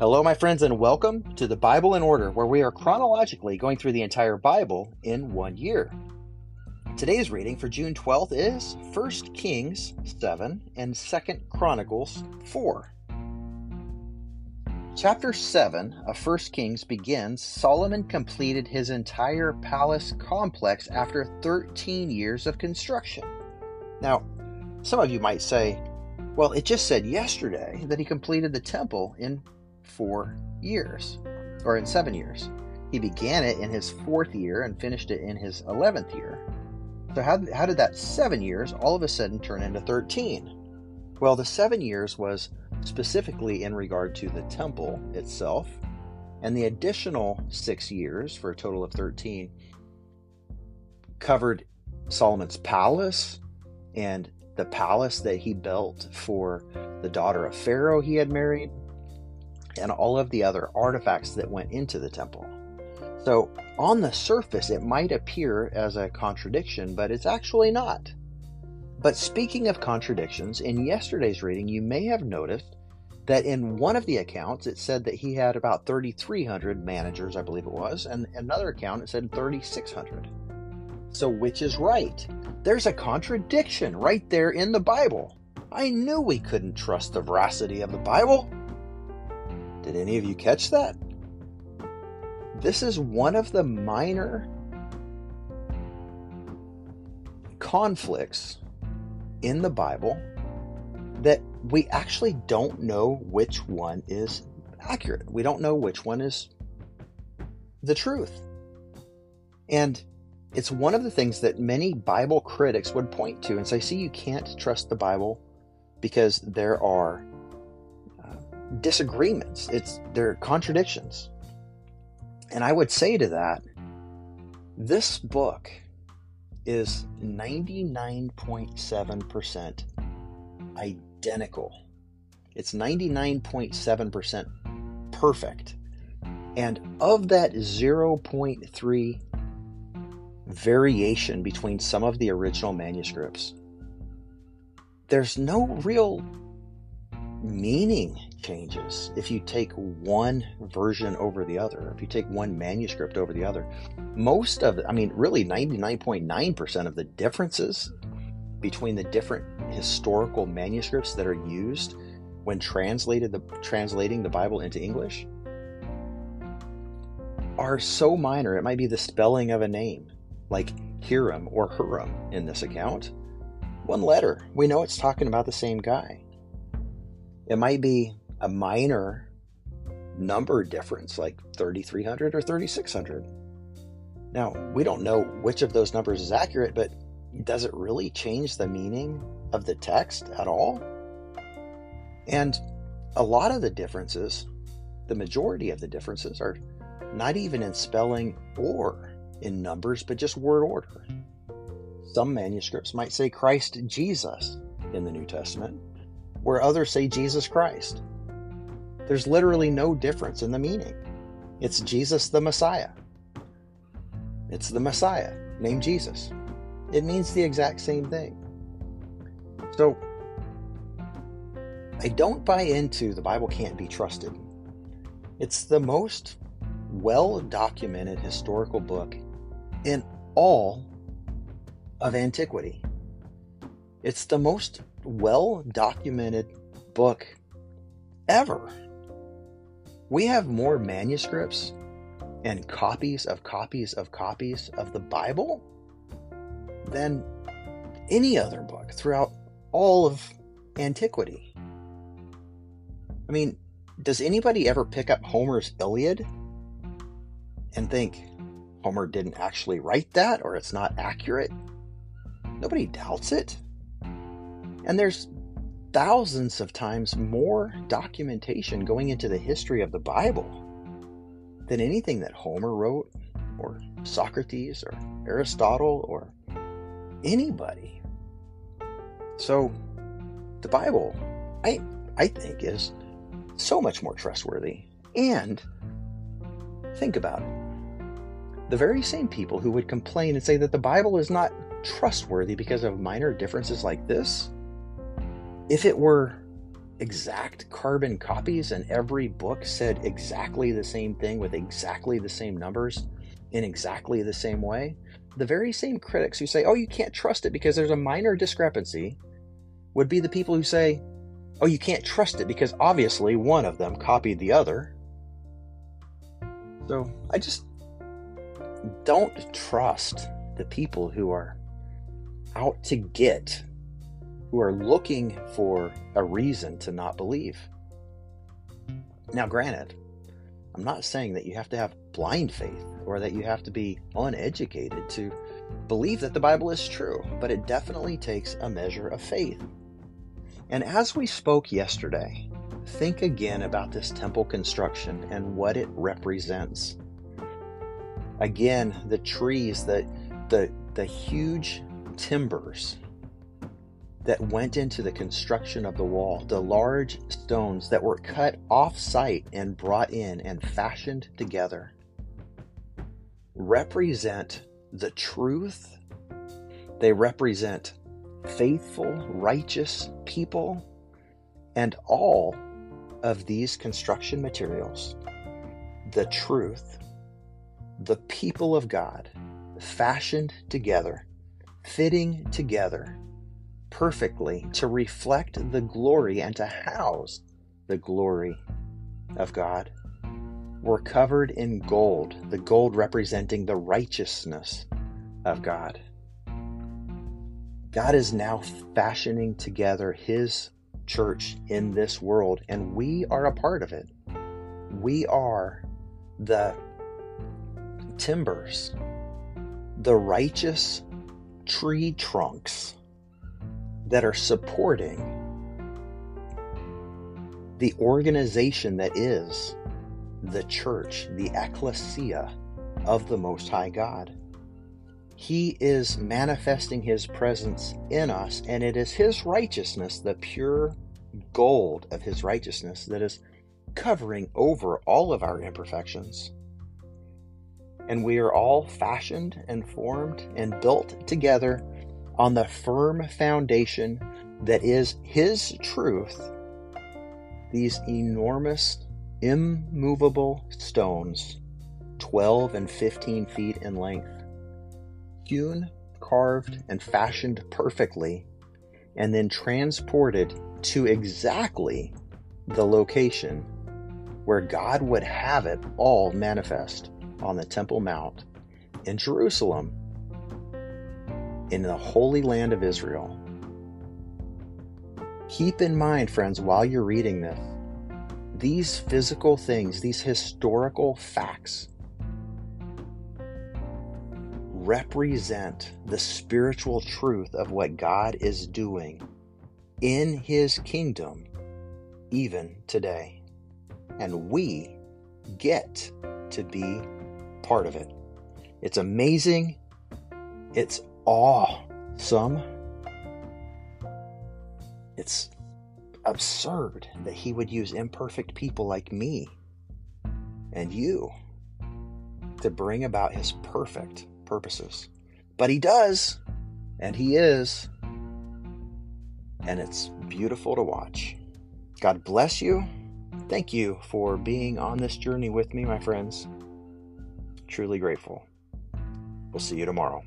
Hello, my friends, and welcome to the Bible in Order, where we are chronologically going through the entire Bible in one year. Today's reading for June 12th is 1 Kings 7 and 2 Chronicles 4. Chapter 7 of 1 Kings begins Solomon completed his entire palace complex after 13 years of construction. Now, some of you might say, well, it just said yesterday that he completed the temple in four years, or in seven years. He began it in his fourth year and finished it in his 11th year. So, how, how did that seven years all of a sudden turn into 13? Well, the seven years was specifically in regard to the temple itself, and the additional six years, for a total of 13, covered Solomon's palace and the palace that he built for the daughter of Pharaoh he had married, and all of the other artifacts that went into the temple. So, on the surface, it might appear as a contradiction, but it's actually not. But speaking of contradictions, in yesterday's reading, you may have noticed that in one of the accounts it said that he had about 3,300 managers, I believe it was, and another account it said 3,600. So, which is right? There's a contradiction right there in the Bible. I knew we couldn't trust the veracity of the Bible. Did any of you catch that? This is one of the minor conflicts in the Bible that we actually don't know which one is accurate. We don't know which one is the truth. And it's one of the things that many Bible critics would point to and say, see, you can't trust the Bible because there are disagreements. It's they're contradictions. And I would say to that, this book is 99.7% identical. It's 99.7% perfect. And of that 0.3 variation between some of the original manuscripts, there's no real meaning changes if you take one version over the other, if you take one manuscript over the other. Most of, I mean, really 99.9% of the differences between the different historical manuscripts that are used when translated the translating the Bible into English are so minor. It might be the spelling of a name, like Hiram or Huram in this account. One letter. We know it's talking about the same guy. It might be a minor number difference, like 3,300 or 3,600. Now, we don't know which of those numbers is accurate, but does it really change the meaning of the text at all? And a lot of the differences, the majority of the differences, are not even in spelling or in numbers, but just word order. Some manuscripts might say Christ Jesus in the New Testament, where others say Jesus Christ. There's literally no difference in the meaning. It's Jesus the Messiah. It's the Messiah named Jesus. It means the exact same thing. So, I don't buy into the Bible can't be trusted. It's the most well documented historical book in all of antiquity. It's the most well documented book ever. We have more manuscripts and copies of copies of copies of the Bible than any other book throughout all of antiquity. I mean, does anybody ever pick up Homer's Iliad and think Homer didn't actually write that or it's not accurate? Nobody doubts it. And there's thousands of times more documentation going into the history of the Bible than anything that Homer wrote, or Socrates, or Aristotle, or anybody. So, the Bible, I, I think, is so much more trustworthy. And think about it the very same people who would complain and say that the Bible is not trustworthy because of minor differences like this if it were exact carbon copies and every book said exactly the same thing with exactly the same numbers in exactly the same way, the very same critics who say, oh, you can't trust it because there's a minor discrepancy, would be the people who say, oh, you can't trust it because obviously one of them copied the other. So I just don't trust the people who are out to get, who are looking for a reason to not believe. Now, granted, I'm not saying that you have to have blind faith or that you have to be uneducated to believe that the Bible is true, but it definitely takes a measure of faith. And as we spoke yesterday, think again about this temple construction and what it represents. Again, the trees, the, the, the huge timbers that went into the construction of the wall, the large stones that were cut off site and brought in and fashioned together, represent the truth. They represent faithful, righteous people. And all of these construction materials, the truth, the people of God, fashioned together, fitting together perfectly to reflect the glory and to house the glory of God, were covered in gold, the gold representing the righteousness of God. God is now fashioning together his church in this world, and we are a part of it. We are the timbers, the righteous tree trunks that are supporting the organization that is the church, the ecclesia of the Most High God. He is manifesting His presence in us, and it is His righteousness, the pure gold of His righteousness, that is covering over all of our imperfections. And we are all fashioned and formed and built together on the firm foundation that is His truth. These enormous, immovable stones, 12 and 15 feet in length, hewn, carved, and fashioned perfectly, and then transported to exactly the location where God would have it all manifest on the Temple Mount in Jerusalem, in the Holy Land of Israel. Keep in mind, friends, while you're reading this, these physical things, these historical facts, represent the spiritual truth of what God is doing in His kingdom even today. And we get to be part of it. It's amazing. It's awesome. It's absurd that He would use imperfect people like me and you to bring about His perfect purposes. But he does, and he is, and it's beautiful to watch. God bless you. Thank you for being on this journey with me, my friends. Truly grateful. We'll see you tomorrow.